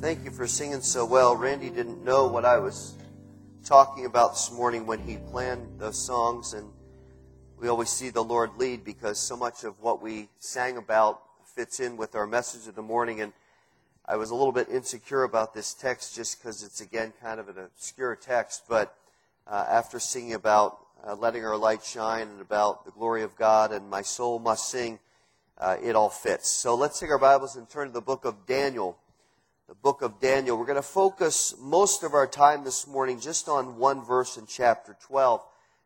Thank you for singing so well. Randy didn't know what I was talking about this morning when he planned those songs, and we always see the Lord lead because so much of what we sang about fits in with our message of the morning. And I was a little bit insecure about this text just because it's, again, kind of an obscure text. But uh, after singing about uh, letting our light shine and about the glory of God and my soul must sing, uh, it all fits. So let's take our Bibles and turn to the book of Daniel. The book of Daniel. We're going to focus most of our time this morning just on one verse in chapter 12.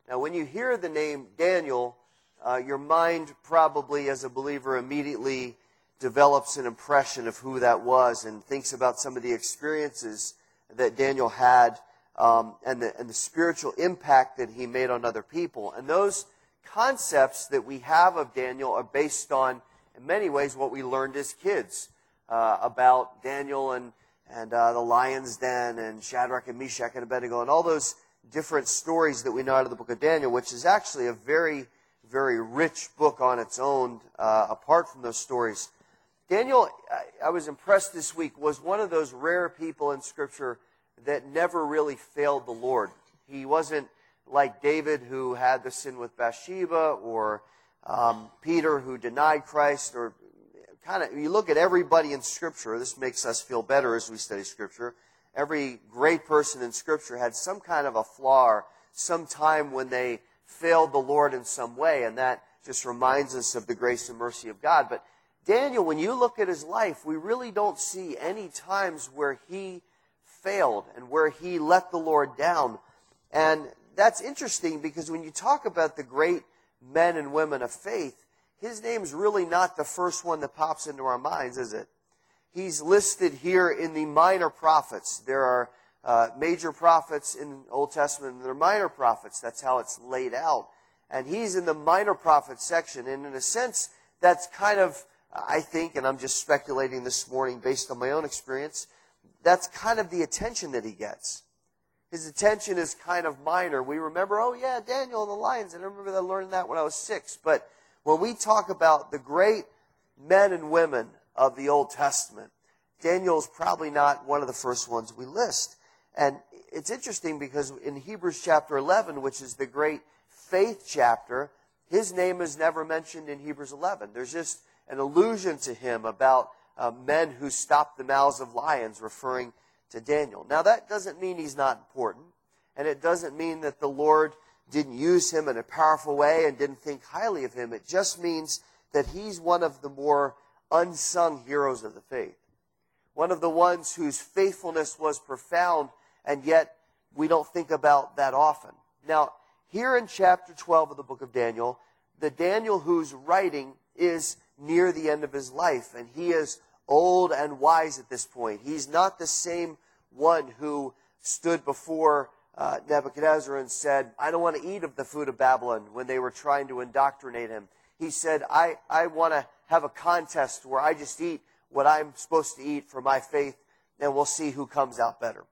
Now, when you hear the name Daniel, uh, your mind probably, as a believer, immediately develops an impression of who that was and thinks about some of the experiences that Daniel had um, and, the, and the spiritual impact that he made on other people. And those concepts that we have of Daniel are based on, in many ways, what we learned as kids uh, about Daniel and, and uh, the lion's den and Shadrach and Meshach and Abednego and all those different stories that we know out of the book of Daniel, which is actually a very, very rich book on its own, uh, apart from those stories. Daniel, I, I was impressed this week, was one of those rare people in Scripture that never really failed the Lord. He wasn't like David, who had the sin with Bathsheba, or um, Peter, who denied Christ, or kind of, you look at everybody in Scripture, this makes us feel better as we study Scripture. Every great person in Scripture had some kind of a flaw, or some time when they failed the Lord in some way, and that just reminds us of the grace and mercy of God. But Daniel, when you look at his life, we really don't see any times where he failed and where he let the Lord down. And that's interesting because when you talk about the great men and women of faith, his name's really not the first one that pops into our minds, is it? He's listed here in the minor prophets. There are uh, major prophets in the Old Testament, and there are minor prophets. That's how it's laid out. And he's in the minor prophet section. And in a sense, that's kind of, I think, and I'm just speculating this morning based on my own experience, that's kind of the attention that he gets. His attention is kind of minor. We remember, oh yeah, Daniel and the lions. And I remember that learning that when I was six. But when we talk about the great men and women of the Old Testament, Daniel is probably not one of the first ones we list. And it's interesting because in Hebrews chapter 11, which is the great faith chapter, his name is never mentioned in Hebrews 11. There's just an allusion to him about uh, men who stopped the mouths of lions, referring to Daniel. Now, that doesn't mean he's not important, and it doesn't mean that the Lord didn't use him in a powerful way and didn't think highly of him. It just means that he's one of the more unsung heroes of the faith. One of the ones whose faithfulness was profound, and yet we don't think about that often. Now, here in chapter 12 of the book of Daniel, the Daniel who's writing is near the end of his life, and he is old and wise at this point. He's not the same one who stood before uh, Nebuchadnezzar and said, I don't want to eat of the food of Babylon when they were trying to indoctrinate him. He said, I, I want to have a contest where I just eat what I'm supposed to eat for my faith, and we'll see who comes out better.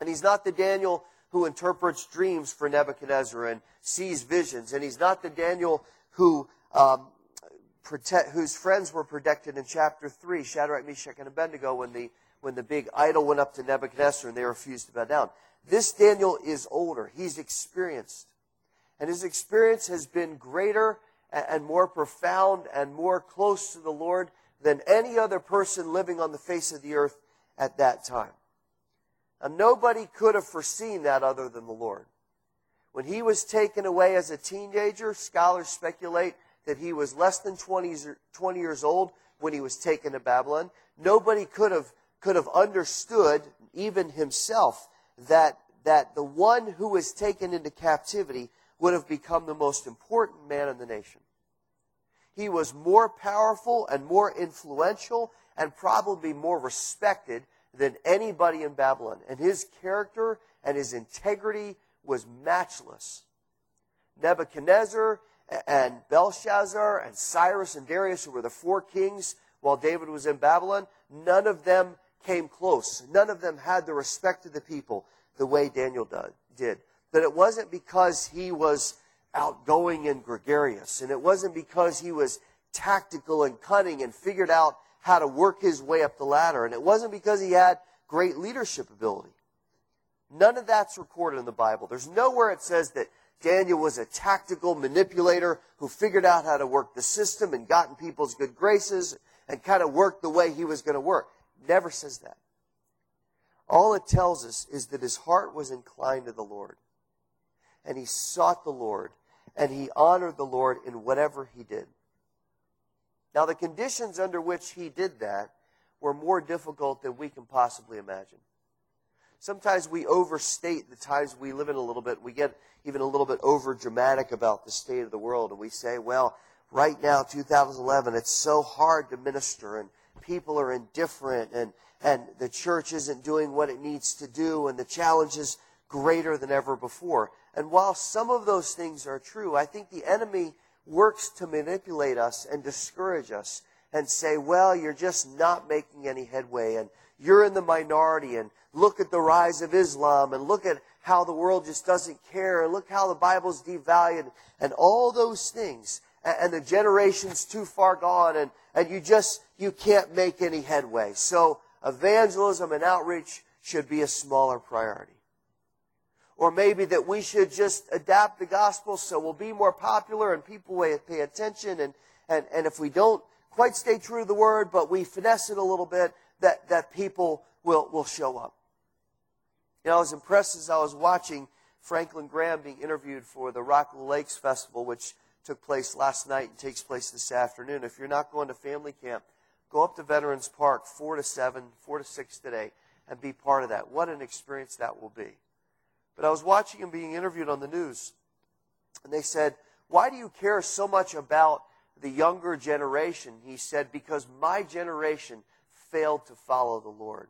And he's not the Daniel who interprets dreams for Nebuchadnezzar and sees visions. And he's not the Daniel who um, protect, whose friends were protected in chapter 3, Shadrach, Meshach, and Abednego, when the, when the big idol went up to Nebuchadnezzar and they refused to bow down. This Daniel is older. He's experienced. And his experience has been greater and more profound and more close to the Lord than any other person living on the face of the earth at that time. And nobody could have foreseen that other than the Lord. When he was taken away as a teenager, scholars speculate that he was less than 20, 20 years old when he was taken to Babylon. Nobody could have, could have understood, even himself, that, that the one who was taken into captivity would have become the most important man in the nation. He was more powerful and more influential and probably more respected than anybody in Babylon. And his character and his integrity was matchless. Nebuchadnezzar and Belshazzar and Cyrus and Darius, who were the four kings while David was in Babylon, none of them came close. None of them had the respect of the people the way Daniel did. But it wasn't because he was outgoing and gregarious, and it wasn't because he was tactical and cunning and figured out how to work his way up the ladder. And it wasn't because he had great leadership ability. None of that's recorded in the Bible. There's nowhere it says that Daniel was a tactical manipulator who figured out how to work the system and gotten people's good graces and kind of worked the way he was going to work. Never says that. All it tells us is that his heart was inclined to the Lord. And he sought the Lord. And he honored the Lord in whatever he did. Now, the conditions under which he did that were more difficult than we can possibly imagine. Sometimes we overstate the times we live in a little bit. We get even a little bit over dramatic about the state of the world. And we say, well, right now, 2011, it's so hard to minister and people are indifferent and, and the church isn't doing what it needs to do and the challenge is greater than ever before. And while some of those things are true, I think the enemy works to manipulate us and discourage us and say, well, you're just not making any headway and you're in the minority and look at the rise of Islam and look at how the world just doesn't care and look how the Bible's devalued and all those things and the generation's too far gone and, and you just, you can't make any headway. So evangelism and outreach should be a smaller priority. Or maybe that we should just adapt the gospel so we'll be more popular and people will pay attention and, and, and if we don't quite stay true to the word, but we finesse it a little bit, that, that people will, will show up. You know, I was impressed as I was watching Franklin Graham being interviewed for the Rock the Lakes Festival, which took place last night and takes place this afternoon. If you're not going to family camp, go up to Veterans Park 4 to 7, 4 to 6 today, and be part of that. What an experience that will be. But I was watching him being interviewed on the news, and they said, Why do you care so much about the younger generation? He said, Because my generation failed to follow the Lord.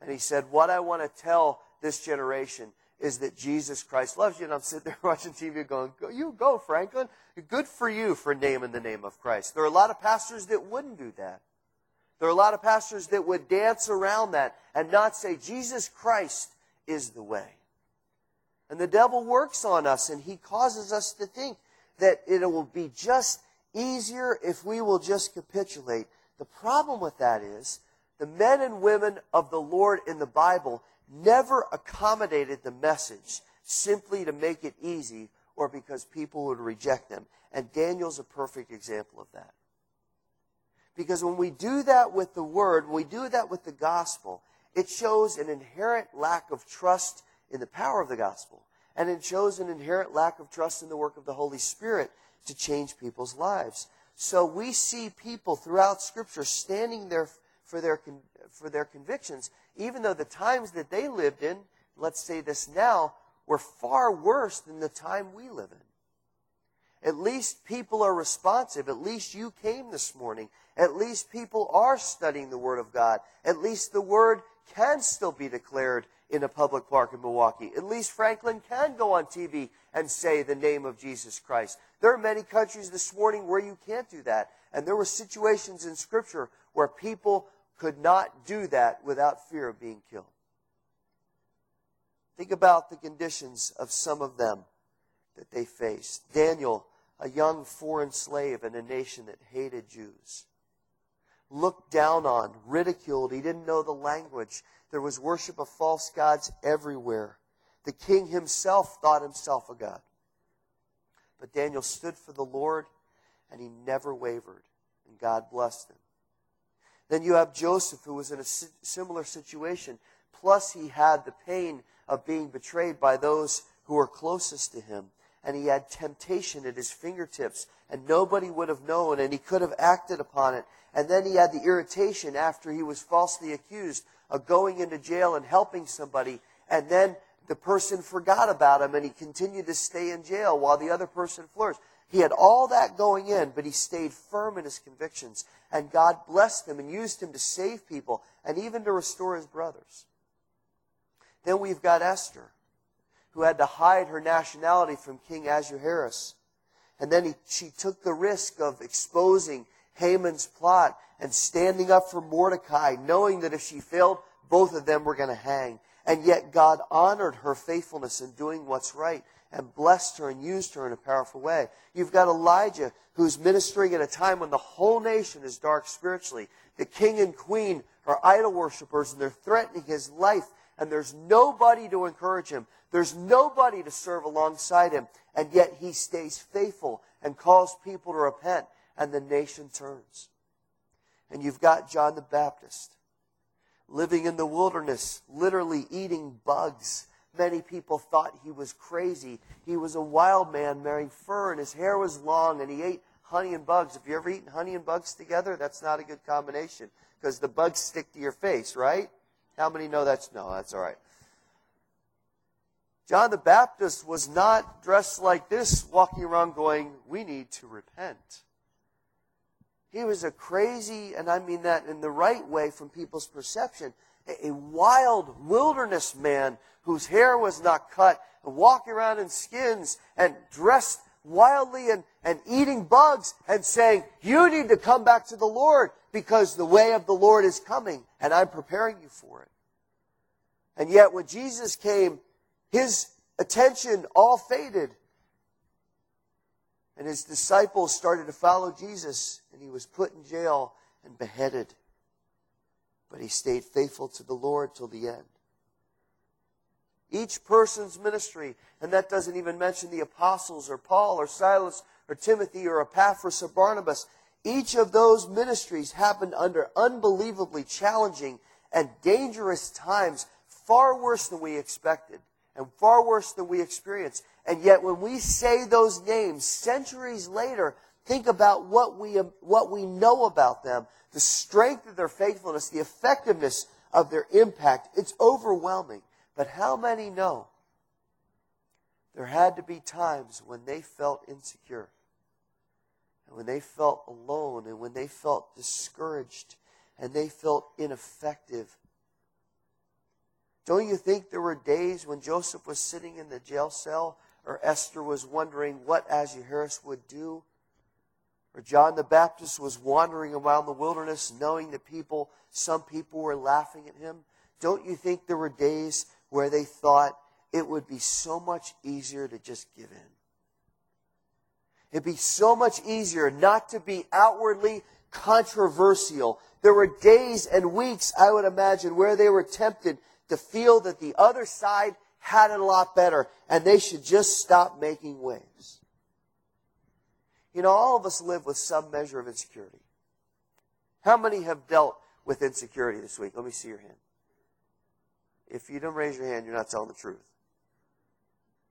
And he said, What I want to tell this generation is that Jesus Christ loves you. And I'm sitting there watching TV going, go, You go, Franklin. Good for you for naming the name of Christ. There are a lot of pastors that wouldn't do that. There are a lot of pastors that would dance around that and not say, Jesus Christ is the way. And the devil works on us and he causes us to think that it will be just easier if we will just capitulate the problem with that is the men and women of the Lord in the Bible never accommodated the message simply to make it easy or because people would reject them. And Daniel's a perfect example of that. Because when we do that with the word, when we do that with the gospel, it shows an inherent lack of trust in the power of the gospel. And it shows an inherent lack of trust in the work of the Holy Spirit to change people's lives. So we see people throughout Scripture standing there for their, for their convictions, even though the times that they lived in, let's say this now, were far worse than the time we live in. At least people are responsive. At least you came this morning. At least people are studying the Word of God. At least the Word can still be declared in a public park in Milwaukee. At least Franklin can go on TV and say the name of Jesus Christ. There are many countries this morning where you can't do that. And there were situations in Scripture where people could not do that without fear of being killed. Think about the conditions of some of them that they faced. Daniel, a young foreign slave in a nation that hated Jews. Looked down on, ridiculed. He didn't know the language. There was worship of false gods everywhere. The king himself thought himself a god. But Daniel stood for the Lord and he never wavered, and God blessed him. Then you have Joseph, who was in a similar situation. Plus, he had the pain of being betrayed by those who were closest to him. And he had temptation at his fingertips, and nobody would have known, and he could have acted upon it. And then he had the irritation after he was falsely accused of going into jail and helping somebody, and then the person forgot about him and he continued to stay in jail while the other person flourished. He had all that going in, but he stayed firm in his convictions. And God blessed him and used him to save people and even to restore his brothers. Then we've got Esther, who had to hide her nationality from King Ahasuerus. And then he, she took the risk of exposing Haman's plot and standing up for Mordecai, knowing that if she failed, both of them were going to hang. And yet God honored her faithfulness in doing what's right. And blessed her and used her in a powerful way. You've got Elijah who's ministering at a time when the whole nation is dark spiritually. The king and queen are idol worshippers and they're threatening his life and there's nobody to encourage him. There's nobody to serve alongside him. And yet he stays faithful and calls people to repent and the nation turns. And you've got John the Baptist living in the wilderness, literally eating bugs. Many people thought he was crazy. He was a wild man wearing fur and his hair was long and he ate honey and bugs. If you ever eaten honey and bugs together, that's not a good combination because the bugs stick to your face, right? How many know that's no? That's all right. John the Baptist was not dressed like this, walking around going, We need to repent. He was a crazy, and I mean that in the right way from people's perception, a wild wilderness man whose hair was not cut, walking around in skins and dressed wildly and, and eating bugs and saying, You need to come back to the Lord because the way of the Lord is coming and I'm preparing you for it. And yet when Jesus came, his attention all faded. And his disciples started to follow Jesus, and he was put in jail and beheaded. But he stayed faithful to the Lord till the end. Each person's ministry, and that doesn't even mention the apostles or Paul or Silas or Timothy or Epaphras or Barnabas, each of those ministries happened under unbelievably challenging and dangerous times, far worse than we expected and far worse than we experienced. And yet when we say those names centuries later, think about what we, what we know about them, the strength of their faithfulness, the effectiveness of their impact. It's overwhelming. But how many know there had to be times when they felt insecure? And when they felt alone and when they felt discouraged and they felt ineffective. Don't you think there were days when Joseph was sitting in the jail cell or Esther was wondering what Ahasuerus would do? Or John the Baptist was wandering around the wilderness knowing that people, some people were laughing at him? Don't you think there were days where they thought it would be so much easier to just give in? It'd be so much easier not to be outwardly controversial. There were days and weeks, I would imagine, where they were tempted to feel that the other side had it a lot better and they should just stop making waves. You know, all of us live with some measure of insecurity. How many have dealt with insecurity this week? Let me see your hand. If you don't raise your hand, you're not telling the truth.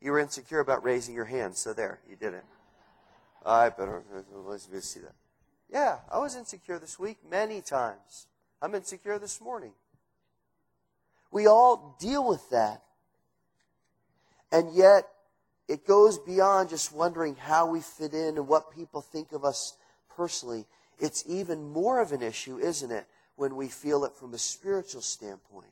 You were insecure about raising your hand, so there, you did it. I better, let's see that. Yeah, I was insecure this week many times. I'm insecure this morning. We all deal with that. And yet, it goes beyond just wondering how we fit in and what people think of us personally. It's even more of an issue, isn't it, when we feel it from a spiritual standpoint.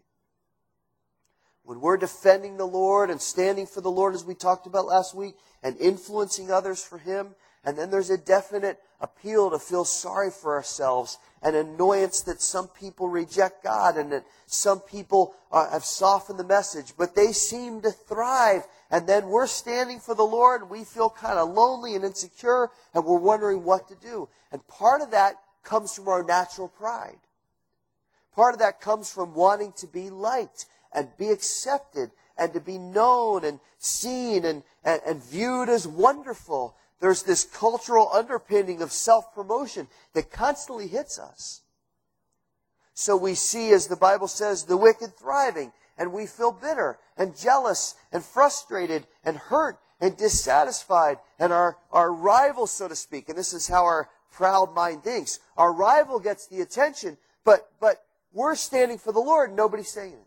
When we're defending the Lord and standing for the Lord, as we talked about last week, and influencing others for Him, and then there's a definite appeal to feel sorry for ourselves, an annoyance that some people reject God and that some people uh, have softened the message, but they seem to thrive. And then we're standing for the Lord and we feel kind of lonely and insecure and we're wondering what to do. And part of that comes from our natural pride. Part of that comes from wanting to be liked and be accepted and to be known and seen and, and, and viewed as wonderful there's this cultural underpinning of self-promotion that constantly hits us. So we see, as the Bible says, the wicked thriving, and we feel bitter and jealous and frustrated and hurt and dissatisfied, and our, our rival, so to speak, and this is how our proud mind thinks, our rival gets the attention, but, but we're standing for the Lord and nobody's saying anything.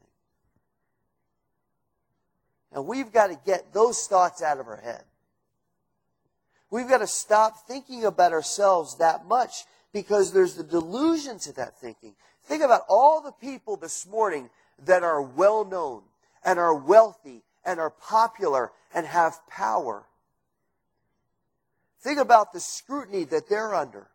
And we've got to get those thoughts out of our head. We've got to stop thinking about ourselves that much because there's the delusion to that thinking. Think about all the people this morning that are well known and are wealthy and are popular and have power. Think about the scrutiny that they're under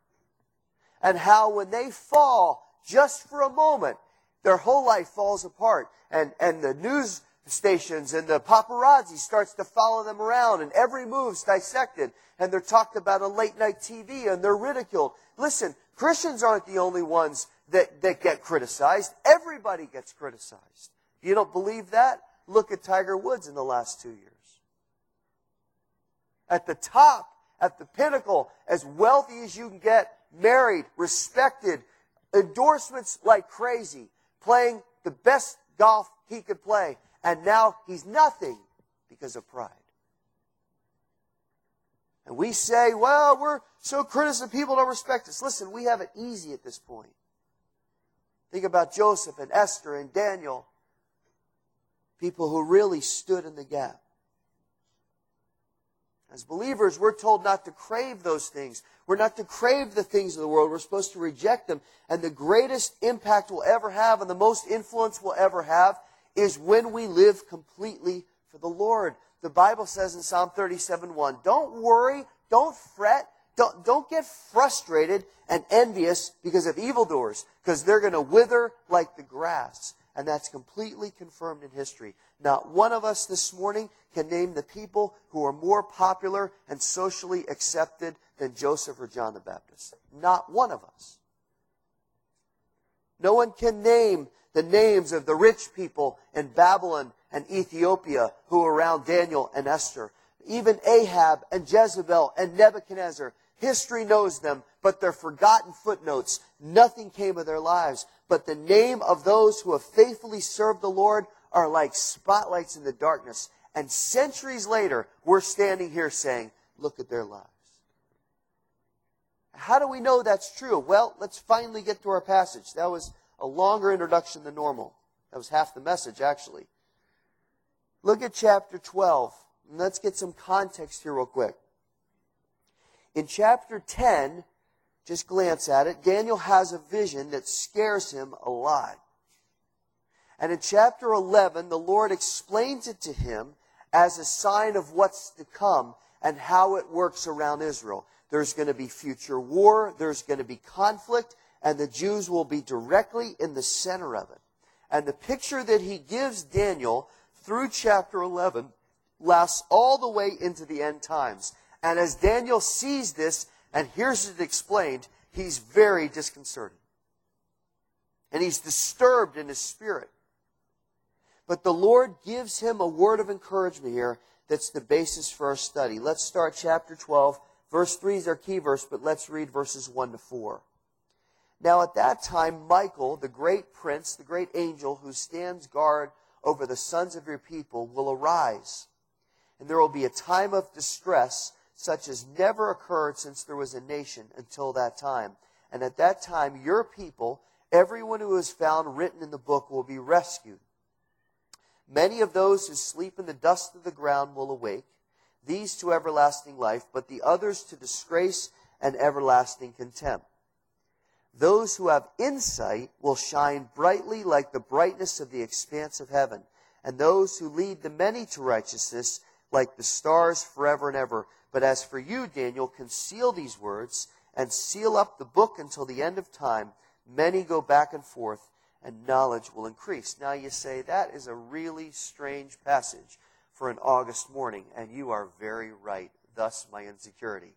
and how when they fall just for a moment, their whole life falls apart and, and the news stations and the paparazzi starts to follow them around and every move's dissected and they're talked about on late night TV and they're ridiculed. Listen, Christians aren't the only ones that, that get criticized. Everybody gets criticized. If you don't believe that, look at Tiger Woods in the last two years. At the top, at the pinnacle, as wealthy as you can get, married, respected, endorsements like crazy, playing the best golf he could play, and now he's nothing because of pride. And we say, well, we're so critical people don't respect us. Listen, we have it easy at this point. Think about Joseph and Esther and Daniel, people who really stood in the gap. As believers, we're told not to crave those things. We're not to crave the things of the world. We're supposed to reject them. And the greatest impact we'll ever have and the most influence we'll ever have is when we live completely for the Lord. The Bible says in Psalm 37 1, don't worry, don't fret, don't, don't get frustrated and envious because of evildoers, because they're going to wither like the grass. And that's completely confirmed in history. Not one of us this morning can name the people who are more popular and socially accepted than Joseph or John the Baptist. Not one of us. No one can name the names of the rich people in Babylon and Ethiopia who were around Daniel and Esther. Even Ahab and Jezebel and Nebuchadnezzar. History knows them, but they're forgotten footnotes. Nothing came of their lives. But the name of those who have faithfully served the Lord are like spotlights in the darkness. And centuries later, we're standing here saying, look at their lives. How do we know that's true? Well, let's finally get to our passage. That was a longer introduction than normal. That was half the message, actually. Look at chapter 12. And let's get some context here, real quick. In chapter 10, just glance at it, Daniel has a vision that scares him a lot. And in chapter 11, the Lord explains it to him as a sign of what's to come and how it works around Israel. There's going to be future war, there's going to be conflict, and the Jews will be directly in the center of it. And the picture that he gives Daniel through chapter 11 lasts all the way into the end times. And as Daniel sees this and hears it explained, he's very disconcerted. And he's disturbed in his spirit. But the Lord gives him a word of encouragement here that's the basis for our study. Let's start chapter 12. Verse 3 is our key verse, but let's read verses 1 to 4. Now at that time, Michael, the great prince, the great angel who stands guard over the sons of your people, will arise. And there will be a time of distress such as never occurred since there was a nation until that time. And at that time, your people, everyone who is found written in the book, will be rescued. Many of those who sleep in the dust of the ground will awake, these to everlasting life, but the others to disgrace and everlasting contempt. Those who have insight will shine brightly like the brightness of the expanse of heaven, and those who lead the many to righteousness like the stars forever and ever. But as for you, Daniel, conceal these words and seal up the book until the end of time. Many go back and forth, and knowledge will increase. Now you say, that is a really strange passage for an August morning, and you are very right. Thus my insecurity.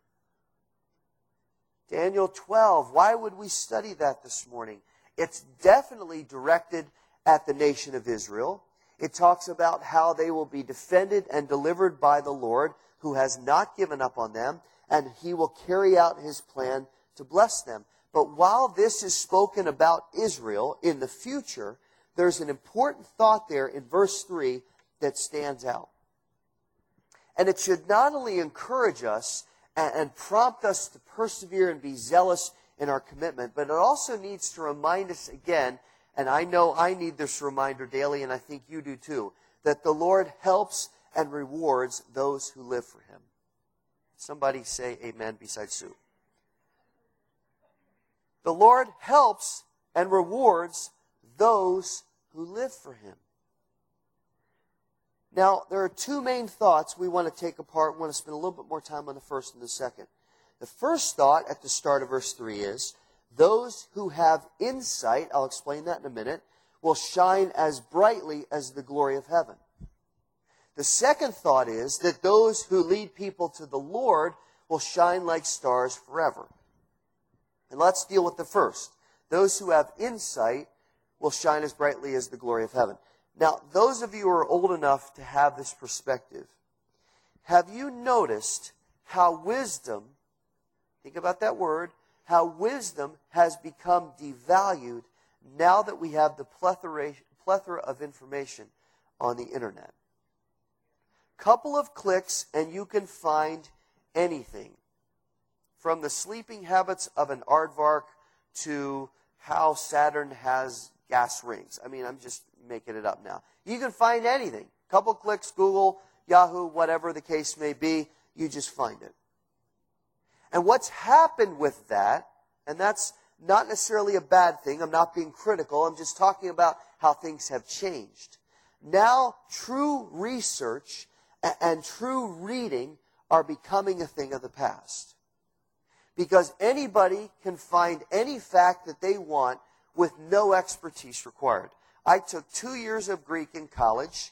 Daniel 12. Why would we study that this morning? It's definitely directed at the nation of Israel. It talks about how they will be defended and delivered by the Lord, who has not given up on them, and he will carry out his plan to bless them. But while this is spoken about Israel in the future, there's an important thought there in verse 3 that stands out. And it should not only encourage us and, prompt us to persevere and be zealous in our commitment. But it also needs to remind us again, and I know I need this reminder daily, and I think you do too, that the Lord helps and rewards those who live for Him. Somebody say amen besides Sue. The Lord helps and rewards those who live for Him. Now, there are two main thoughts we want to take apart. We want to spend a little bit more time on the first and the second. The first thought at the start of verse 3 is those who have insight, I'll explain that in a minute, will shine as brightly as the glory of heaven. The second thought is that those who lead people to the Lord will shine like stars forever. And let's deal with the first. Those who have insight will shine as brightly as the glory of heaven. Now, those of you who are old enough to have this perspective, have you noticed how wisdom, think about that word, how wisdom has become devalued now that we have the plethora, of information on the internet? Couple of clicks and you can find anything. From the sleeping habits of an aardvark to how Saturn has gas rings. I mean, I'm just making it up now. You can find anything. Couple clicks, Google, Yahoo, whatever the case may be, you just find it. And what's happened with that, and that's not necessarily a bad thing, I'm not being critical, I'm just talking about how things have changed. Now, true research and true reading are becoming a thing of the past. Because anybody can find any fact that they want with no expertise required. I took two years of Greek in college,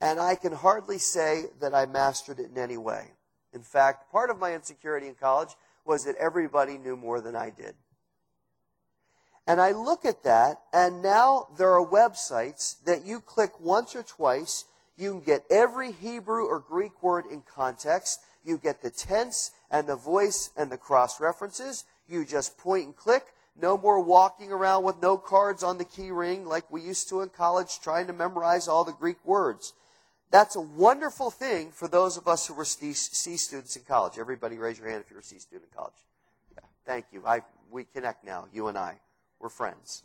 and I can hardly say that I mastered it in any way. In fact, part of my insecurity in college was that everybody knew more than I did. And I look at that, and now there are websites that you click once or twice. You can get every Hebrew or Greek word in context. You get the tense and the voice and the cross references. You just point and click. No more walking around with no cards on the key ring like we used to in college trying to memorize all the Greek words. That's a wonderful thing for those of us who were C students in college. Everybody raise your hand if you're a C student in college. Yeah, thank you. I, we connect now, you and I. We're friends.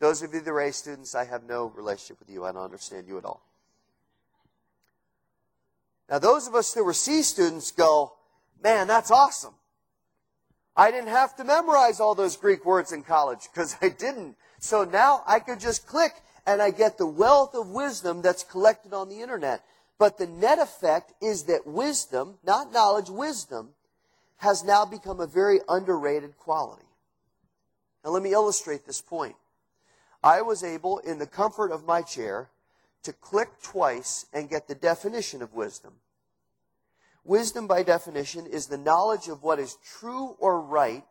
Those of you that are A students, I have no relationship with you. I don't understand you at all. Now, those of us who were C students go, man, that's awesome. I didn't have to memorize all those Greek words in college because I didn't. So now I could just click and I get the wealth of wisdom that's collected on the internet. But the net effect is that wisdom, not knowledge, wisdom, has now become a very underrated quality. Now let me illustrate this point. I was able, in the comfort of my chair, to click twice and get the definition of wisdom. Wisdom, by definition, is the knowledge of what is true or right,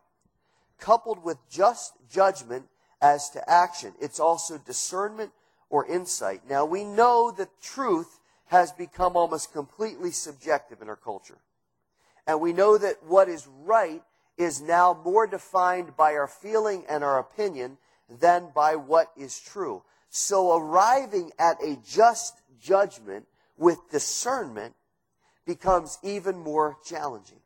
coupled with just judgment as to action. It's also discernment or insight. Now, we know that truth has become almost completely subjective in our culture. And we know that what is right is now more defined by our feeling and our opinion than by what is true. So arriving at a just judgment with discernment becomes even more challenging.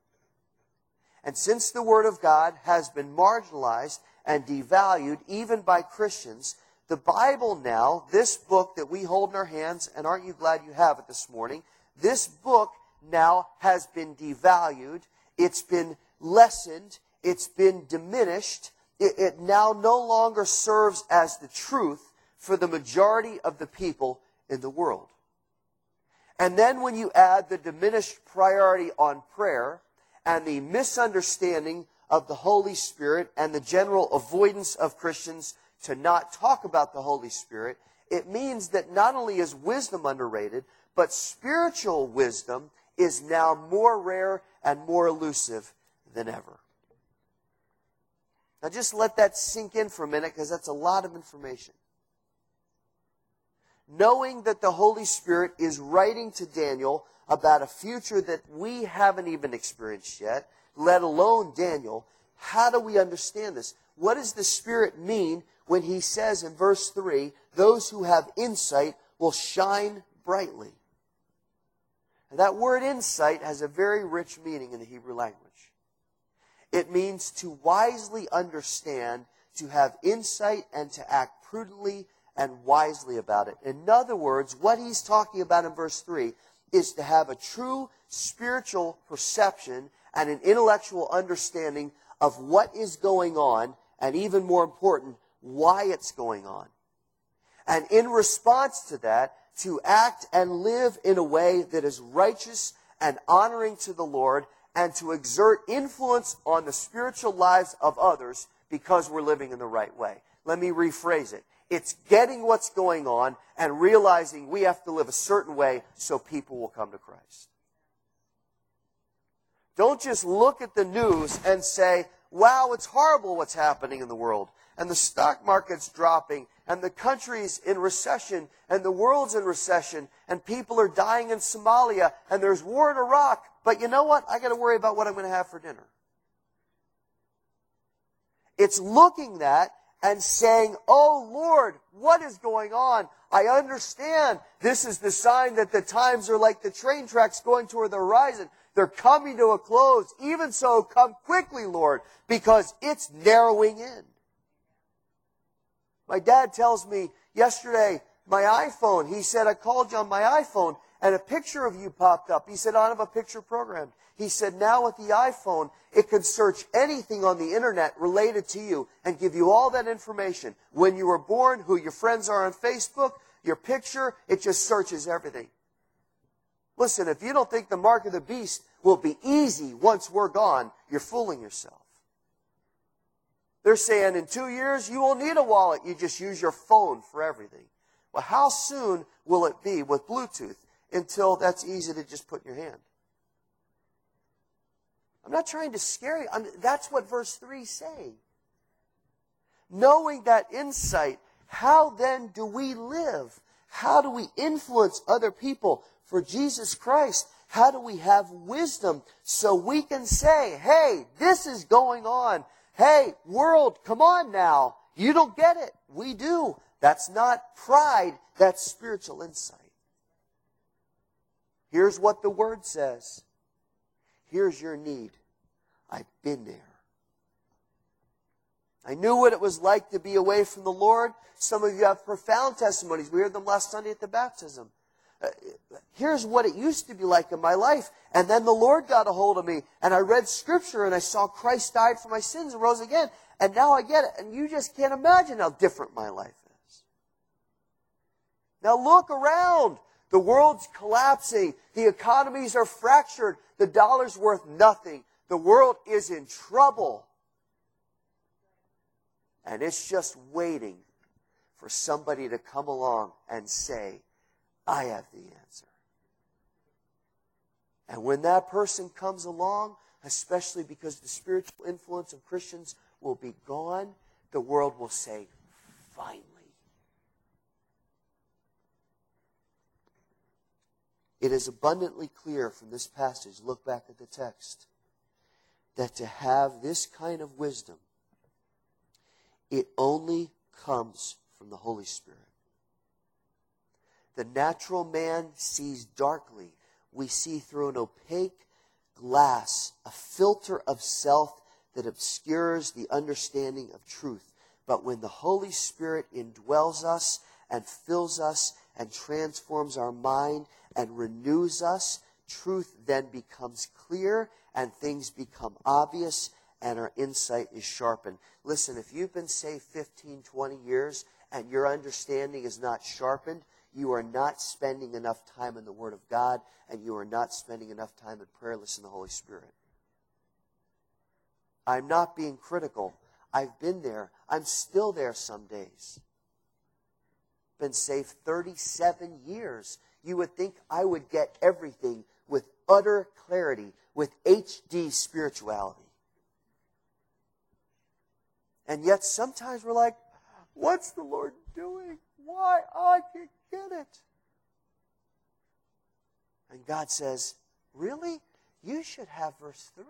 And since the Word of God has been marginalized and devalued even by Christians, the Bible now, this book that we hold in our hands, and aren't you glad you have it this morning? This book now has been devalued. It's been lessened. It's been diminished. It, it now no longer serves as the truth for the majority of the people in the world. And then when you add the diminished priority on prayer and the misunderstanding of the Holy Spirit and the general avoidance of Christians to not talk about the Holy Spirit, it means that not only is wisdom underrated, but spiritual wisdom is now more rare and more elusive than ever. Now just let that sink in for a minute because that's a lot of information knowing that the Holy Spirit is writing to Daniel about a future that we haven't even experienced yet, let alone Daniel, how do we understand this? What does the Spirit mean when he says in verse 3, those who have insight will shine brightly? And that word insight has a very rich meaning in the Hebrew language. It means to wisely understand, to have insight, and to act prudently and wisely about it. In other words, what he's talking about in verse 3 is to have a true spiritual perception and an intellectual understanding of what is going on, and even more important, why it's going on. And in response to that, to act and live in a way that is righteous and honoring to the Lord, and to exert influence on the spiritual lives of others because we're living in the right way. Let me rephrase it. It's getting what's going on and realizing we have to live a certain way so people will come to Christ. Don't just look at the news and say, wow, it's horrible what's happening in the world. And the stock market's dropping, and the country's in recession, and the world's in recession, and people are dying in Somalia, and there's war in Iraq. But you know what? I got to worry about what I'm going to have for dinner. It's looking at and saying, Oh Lord, what is going on? I understand this is the sign that the times are like the train tracks going toward the horizon. They're coming to a close. Even so, come quickly, Lord, because it's narrowing in. My dad tells me yesterday, my iPhone, he said, I called you on my iPhone and a picture of you popped up. He said, I have a picture programmed. He said, now with the iPhone, it can search anything on the internet related to you and give you all that information. When you were born, who your friends are on Facebook, your picture, it just searches everything. Listen, if you don't think the mark of the beast will be easy once we're gone, you're fooling yourself. They're saying in two years, you won't need a wallet. You just use your phone for everything. Well, how soon will it be with Bluetooth until that's easy to just put in your hand? I'm not trying to scare you. I'm, that's what verse 3 is saying. Knowing that insight, how then do we live? How do we influence other people for Jesus Christ? How do we have wisdom so we can say, hey, this is going on. Hey, world, come on now. You don't get it. We do. That's not pride. That's spiritual insight. Here's what the word says. Here's your need. I've been there. I knew what it was like to be away from the Lord. Some of you have profound testimonies. We heard them last Sunday at the baptism. Uh, here's what it used to be like in my life. And then the Lord got a hold of me and I read scripture and I saw Christ died for my sins and rose again. And now I get it. And you just can't imagine how different my life is. Now look around. The world's collapsing. The economies are fractured. The dollar's worth nothing. The world is in trouble. And it's just waiting for somebody to come along and say, I have the answer. And when that person comes along, especially because the spiritual influence of Christians will be gone, the world will say, finally. It is abundantly clear from this passage, look back at the text, that to have this kind of wisdom, it only comes from the Holy Spirit. The natural man sees darkly. We see through an opaque glass, a filter of self that obscures the understanding of truth. But when the Holy Spirit indwells us and fills us and transforms our mind and renews us, truth then becomes clear and things become obvious and our insight is sharpened. Listen, if you've been saved 15, 20 years and your understanding is not sharpened, you are not spending enough time in the Word of God, and you are not spending enough time in prayer, listening to the Holy Spirit. I'm not being critical. I've been there. I'm still there some days. Been saved 37 years. You would think I would get everything with utter clarity, with HD spirituality. And yet sometimes we're like, what's the Lord doing? Why? I can't get it. And God says, Really? You should have verse 3.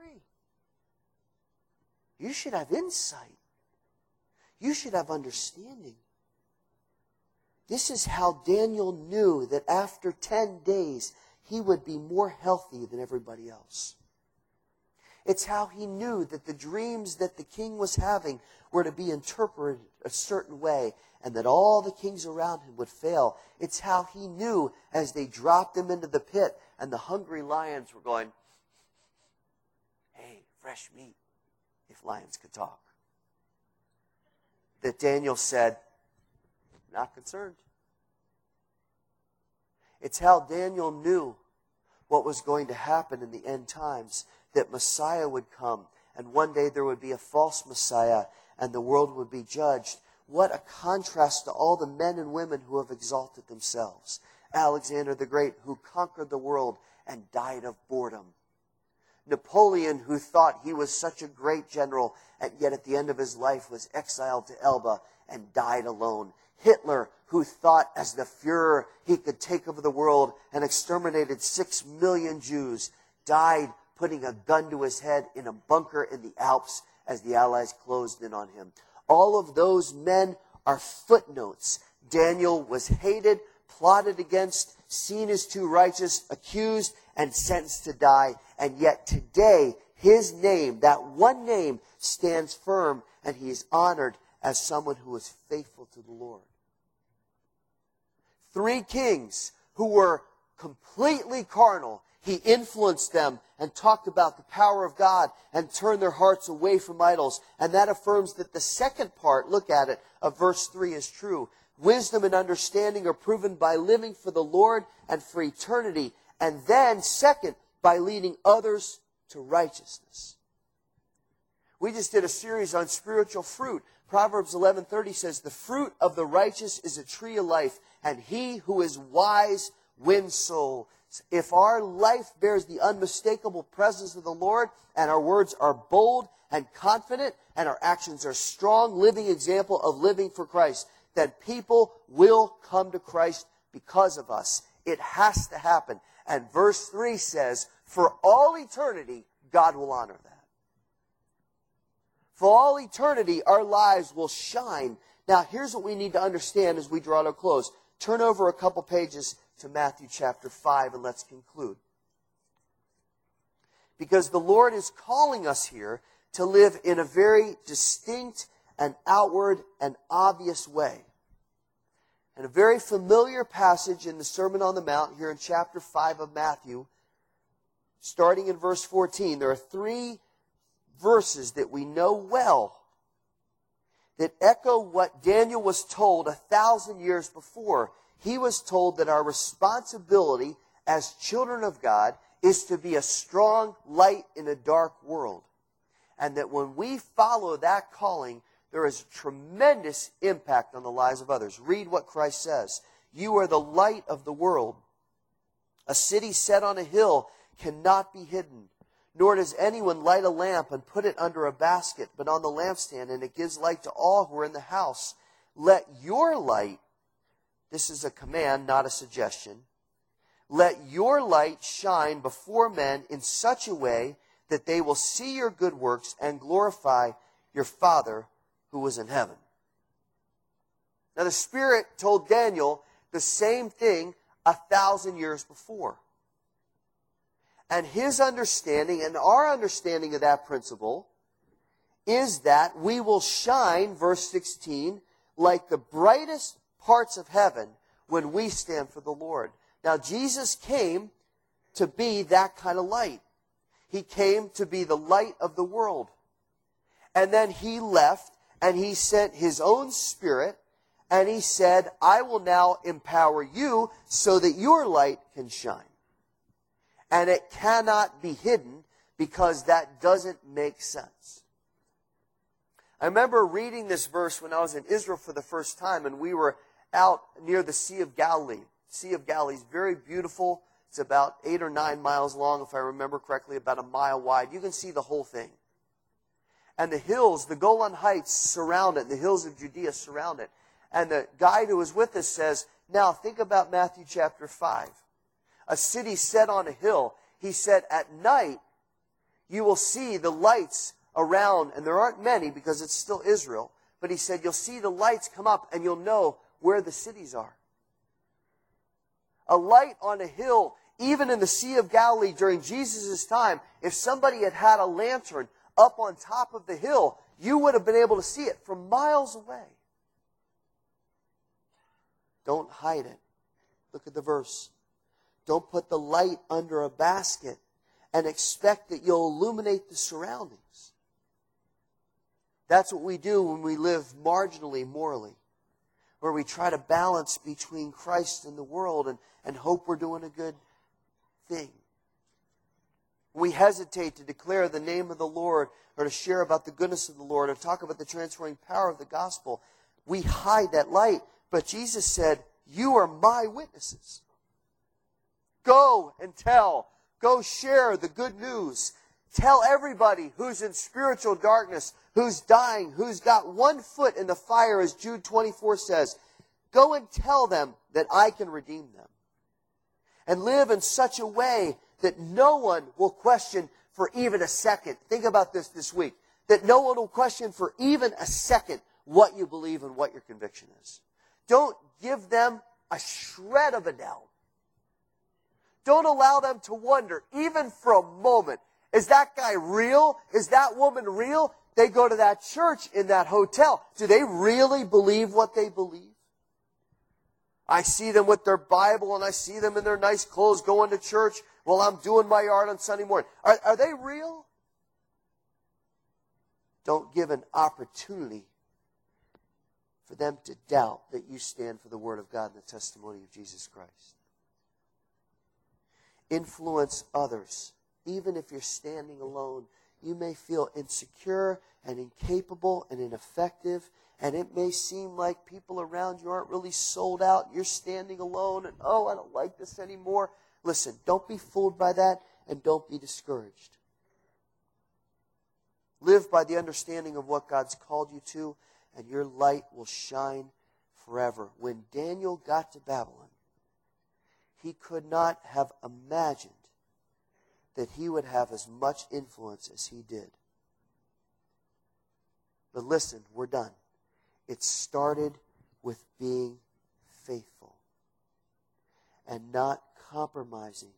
You should have insight. You should have understanding. This is how Daniel knew that after 10 days he would be more healthy than everybody else. It's how he knew that the dreams that the king was having were to be interpreted a certain way and that all the kings around him would fail. It's how he knew as they dropped him into the pit and the hungry lions were going, Hey, fresh meat, if lions could talk. That Daniel said, Not concerned. It's how Daniel knew what was going to happen in the end times, that Messiah would come, and one day there would be a false Messiah, and the world would be judged. What a contrast to all the men and women who have exalted themselves. Alexander the Great, who conquered the world and died of boredom. Napoleon, who thought he was such a great general, and yet at the end of his life was exiled to Elba and died alone. Hitler, who thought as the Fuhrer he could take over the world and exterminated six million Jews, died putting a gun to his head in a bunker in the Alps as the Allies closed in on him. All of those men are footnotes. Daniel was hated, plotted against, seen as too righteous, accused, and sentenced to die. And yet today, his name, that one name, stands firm and he is honored as someone who was faithful to the Lord. Three kings who were completely carnal, he influenced them and talked about the power of God and turned their hearts away from idols. And that affirms that the second part, look at it, of verse 3 is true. Wisdom and understanding are proven by living for the Lord and for eternity. And then, second, by leading others to righteousness. We just did a series on spiritual fruit. Proverbs 11:30 says, "The fruit of the righteous is a tree of life, and he who is wise wins souls." If our life bears the unmistakable presence of the Lord, and our words are bold and confident, and our actions are strong, living example of living for Christ, that people will come to Christ because of us. It has to happen. And verse 3 says, for all eternity, God will honor that. For all eternity, our lives will shine. Now, here's what we need to understand as we draw to a close. Turn over a couple pages to Matthew chapter 5 and let's conclude. Because the Lord is calling us here to live in a very distinct and outward and obvious way. And a very familiar passage in the Sermon on the Mount here in chapter 5 of Matthew, starting in verse 14. There are three verses that we know well that echo what Daniel was told a thousand years before. He was told that our responsibility as children of God is to be a strong light in a dark world. And that when we follow that calling, there is a tremendous impact on the lives of others. Read what Christ says. You are the light of the world. A city set on a hill cannot be hidden, nor does anyone light a lamp and put it under a basket, but on the lampstand, and it gives light to all who are in the house. Let your light, this is a command, not a suggestion, let your light shine before men in such a way that they will see your good works and glorify your Father who was in heaven. Now, the Spirit told Daniel the same thing a thousand years before. And his understanding and our understanding of that principle is that we will shine, verse 16, like the brightest parts of heaven when we stand for the Lord. Now, Jesus came to be that kind of light. He came to be the light of the world. And then he left and he sent his own spirit and he said, I will now empower you so that your light can shine. And it cannot be hidden because that doesn't make sense. I remember reading this verse when I was in Israel for the first time and we were out near the Sea of Galilee. Sea of Galilee is very beautiful. It's about eight or nine miles long, if I remember correctly, about a mile wide. You can see the whole thing and the hills, the Golan Heights surround it, the hills of Judea surround it. And the guide who was with us says, now think about Matthew chapter 5. A city set on a hill. He said, at night, you will see the lights around, and there aren't many because it's still Israel, but he said, you'll see the lights come up and you'll know where the cities are. A light on a hill, even in the Sea of Galilee during Jesus' time, if somebody had had a lantern, up on top of the hill, you would have been able to see it from miles away. Don't hide it. Look at the verse. Don't put the light under a basket and expect that you'll illuminate the surroundings. That's what we do when we live marginally morally, where we try to balance between Christ and the world and, and hope we're doing a good thing. we hesitate to declare the name of the Lord or to share about the goodness of the Lord or talk about the transforming power of the gospel, we hide that light. But Jesus said, You are my witnesses. Go and tell. Go share the good news. Tell everybody who's in spiritual darkness, who's dying, who's got one foot in the fire, as Jude 24 says. Go and tell them that I can redeem them. And live in such a way that no one will question for even a second. Think about this this week. That no one will question for even a second what you believe and what your conviction is. Don't give them a shred of a doubt. Don't allow them to wonder, even for a moment, is that guy real? Is that woman real? They go to that church in that hotel. Do they really believe what they believe? I see them with their Bible and I see them in their nice clothes going to church while I'm doing my yard on Sunday morning. Are, are they real? Don't give an opportunity for them to doubt that you stand for the Word of God and the testimony of Jesus Christ. Influence others. Even if you're standing alone, you may feel insecure and incapable and ineffective and it may seem like people around you aren't really sold out. You're standing alone and, oh, I don't like this anymore. Listen, don't be fooled by that and don't be discouraged. Live by the understanding of what God's called you to, and your light will shine forever. When Daniel got to Babylon, he could not have imagined that he would have as much influence as he did. But listen, we're done. It started with being faithful and not compromising.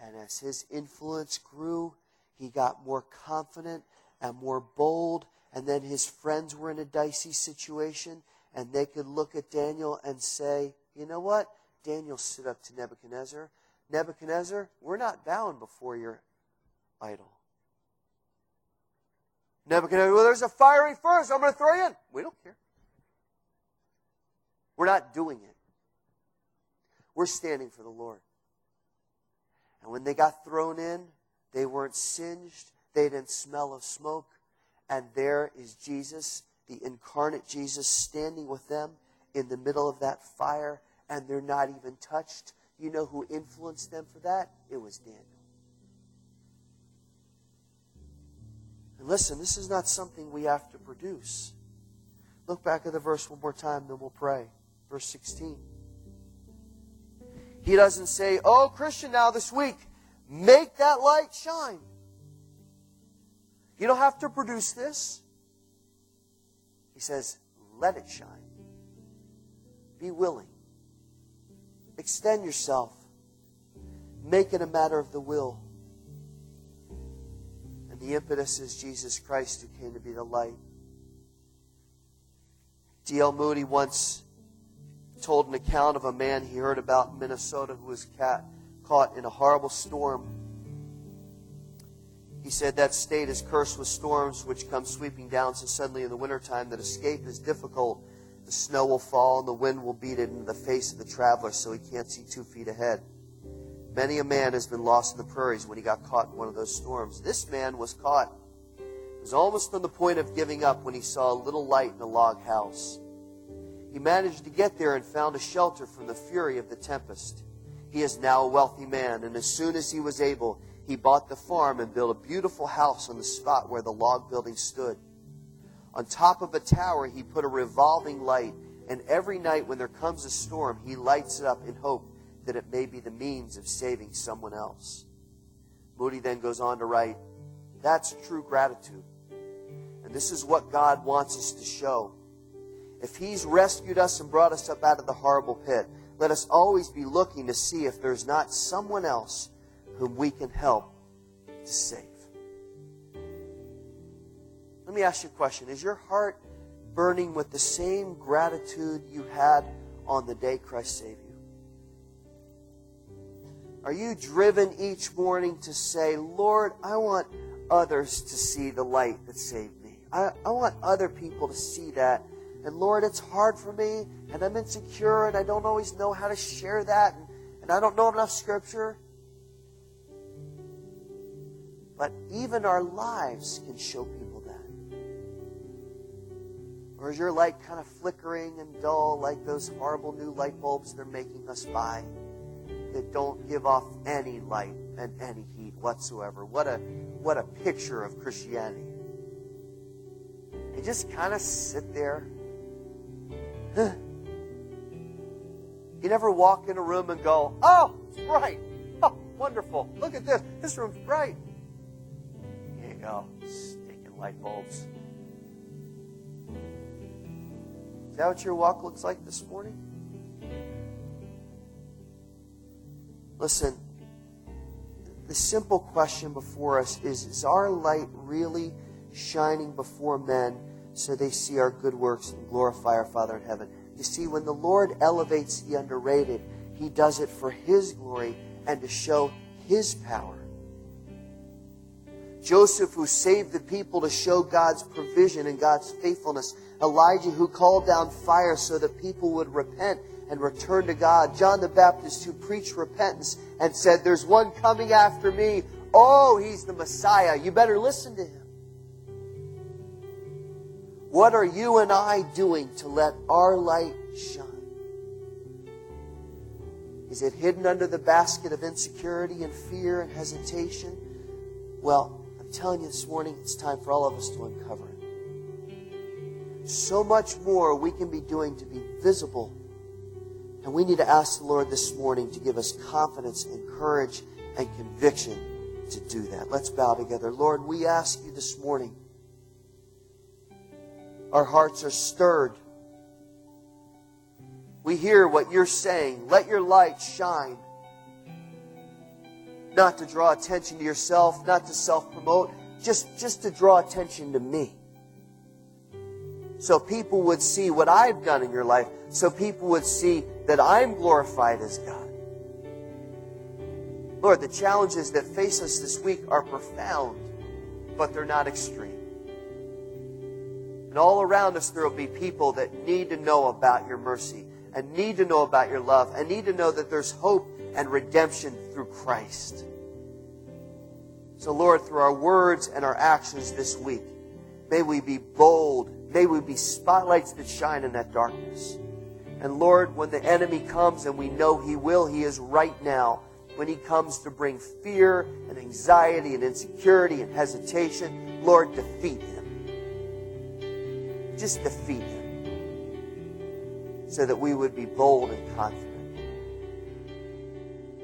And as his influence grew, he got more confident and more bold. And then his friends were in a dicey situation, and they could look at Daniel and say, You know what? Daniel stood up to Nebuchadnezzar. Nebuchadnezzar, we're not bound before your idol. Nebuchadnezzar, well, there's a fiery furnace. I'm going to throw you in. We don't care. We're not doing it. We're standing for the Lord. And when they got thrown in, they weren't singed. They didn't smell of smoke. And there is Jesus, the incarnate Jesus, standing with them in the middle of that fire, and they're not even touched. You know who influenced them for that? It was Daniel. And listen, this is not something we have to produce. Look back at the verse one more time, then we'll pray. Verse 16. He doesn't say, Oh, Christian, now this week, make that light shine. You don't have to produce this. He says, Let it shine. Be willing. Extend yourself. Make it a matter of the will. And the impetus is Jesus Christ who came to be the light. D.L. Moody once told an account of a man he heard about in Minnesota who was cat, caught in a horrible storm. He said that state is cursed with storms which come sweeping down so suddenly in the wintertime that escape is difficult. The snow will fall and the wind will beat it into the face of the traveler so he can't see two feet ahead. Many a man has been lost in the prairies when he got caught in one of those storms. This man was caught. He was almost on the point of giving up when he saw a little light in a log house. He managed to get there and found a shelter from the fury of the tempest. He is now a wealthy man, and as soon as he was able, he bought the farm and built a beautiful house on the spot where the log building stood. On top of a tower, he put a revolving light, and every night when there comes a storm, he lights it up in hope that it may be the means of saving someone else. Moody then goes on to write, That's true gratitude. And this is what God wants us to show. If He's rescued us and brought us up out of the horrible pit, let us always be looking to see if there's not someone else whom we can help to save. Let me ask you a question. Is your heart burning with the same gratitude you had on the day Christ saved you? Are you driven each morning to say, Lord, I want others to see the light that saved me? I, I want other people to see that. And Lord, it's hard for me, and I'm insecure, and I don't always know how to share that, and, and I don't know enough scripture. but even our lives can show people. Or is your light kind of flickering and dull like those horrible new light bulbs they're making us buy that don't give off any light and any heat whatsoever? What a what a picture of Christianity. You just kind of sit there. You never walk in a room and go, "Oh, it's bright. Oh, wonderful. Look at this. This room's bright." You go. Stinking light bulbs. That what your walk looks like this morning? Listen, the simple question before us is Is our light really shining before men so they see our good works and glorify our Father in heaven? You see, when the Lord elevates the underrated, He does it for His glory and to show His power. Joseph, who saved the people to show God's provision and God's faithfulness. Elijah, who called down fire so that people would repent and return to God. John the Baptist, who preached repentance and said, There's one coming after me. Oh, he's the Messiah. You better listen to him. What are you and I doing to let our light shine? Is it hidden under the basket of insecurity and fear and hesitation? Well, I'm telling you this morning, it's time for all of us to uncover it. So much more we can be doing to be visible. And we need to ask the Lord this morning to give us confidence and courage and conviction to do that. Let's bow together. Lord, we ask you this morning. Our hearts are stirred. We hear what you're saying. Let your light shine not to draw attention to yourself, not to self promote, just, just to draw attention to me. So people would see what I've done in your life, so people would see that I'm glorified as God. Lord, the challenges that face us this week are profound, but they're not extreme. And all around us, there will be people that need to know about your mercy and need to know about your love and need to know that there's hope and redemption through Christ. So, Lord, through our words and our actions this week, may we be bold. May we be spotlights that shine in that darkness. And Lord, when the enemy comes, and we know he will, he is right now, when he comes to bring fear and anxiety and insecurity and hesitation, Lord, defeat him. Just defeat him. So that we would be bold and confident.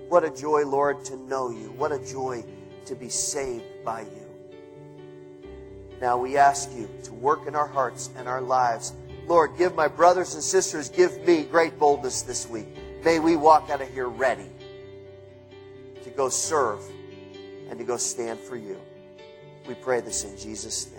What a joy, Lord, to know you. What a joy to be saved by you. Now we ask you to work in our hearts and our lives. Lord, give my brothers and sisters, give me great boldness this week. May we walk out of here ready to go serve and to go stand for you. We pray this in Jesus' name.